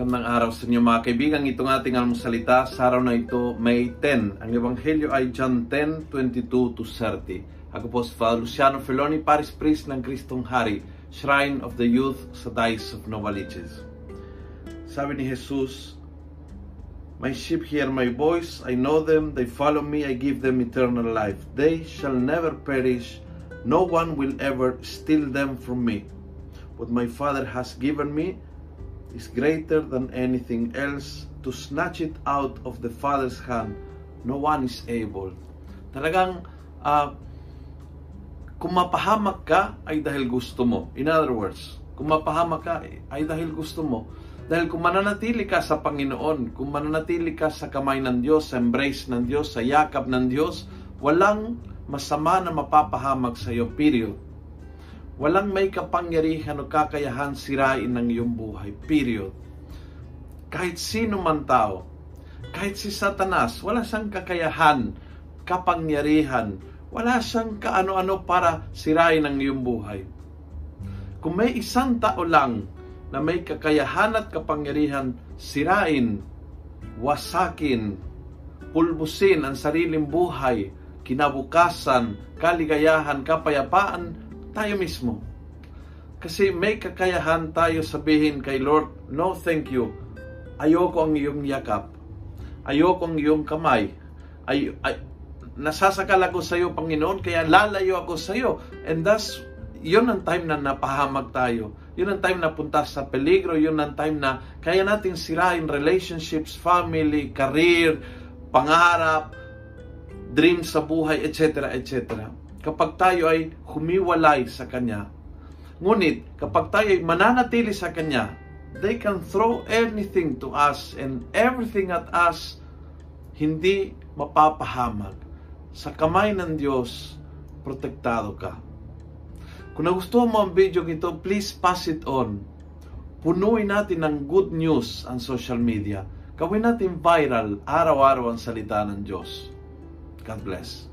Magandang araw sa inyo mga kaibigan. Itong ating almusalita sa araw na ito, May 10. Ang Ebanghelyo ay John 10, 22 to 30. Ako po si Father Luciano Feloni, Paris Priest ng Kristong Hari, Shrine of the Youth sa Dice of Novaliches. Sabi ni Jesus, My sheep hear my voice, I know them, they follow me, I give them eternal life. They shall never perish, no one will ever steal them from me. What my Father has given me, is greater than anything else to snatch it out of the Father's hand. No one is able. Talagang uh, kung mapahamak ka ay dahil gusto mo. In other words, kung mapahamak ka ay dahil gusto mo. Dahil kung mananatili ka sa Panginoon, kung mananatili ka sa kamay ng Diyos, sa embrace ng Diyos, sa yakap ng Diyos, walang masama na mapapahamak sa iyo, period. Walang may kapangyarihan o kakayahan sirain ng iyong buhay. Period. Kahit sino man tao, kahit si Satanas, wala siyang kakayahan, kapangyarihan, wala siyang kaano-ano para sirain ang iyong buhay. Kung may isang tao lang na may kakayahan at kapangyarihan sirain, wasakin, pulbusin ang sariling buhay, kinabukasan, kaligayahan, kapayapaan, tayo mismo. Kasi may kakayahan tayo sabihin kay Lord, no thank you. Ayoko ang iyong yakap. Ayoko ang iyong kamay. Ay, ay, nasasakal ako sa iyo, Panginoon, kaya lalayo ako sa iyo. And thus, yun ang time na napahamag tayo. Yun ang time na punta sa peligro. Yun ang time na kaya natin sirain relationships, family, career, pangarap, dreams sa buhay, etc. etc kapag tayo ay humiwalay sa Kanya. Ngunit, kapag tayo ay mananatili sa Kanya, they can throw anything to us and everything at us, hindi mapapahamag. Sa kamay ng Diyos, protektado ka. Kung nagustuhan mo ang video ito, please pass it on. Punuin natin ng good news ang social media. Gawin natin viral araw-araw ang salita ng Diyos. God bless.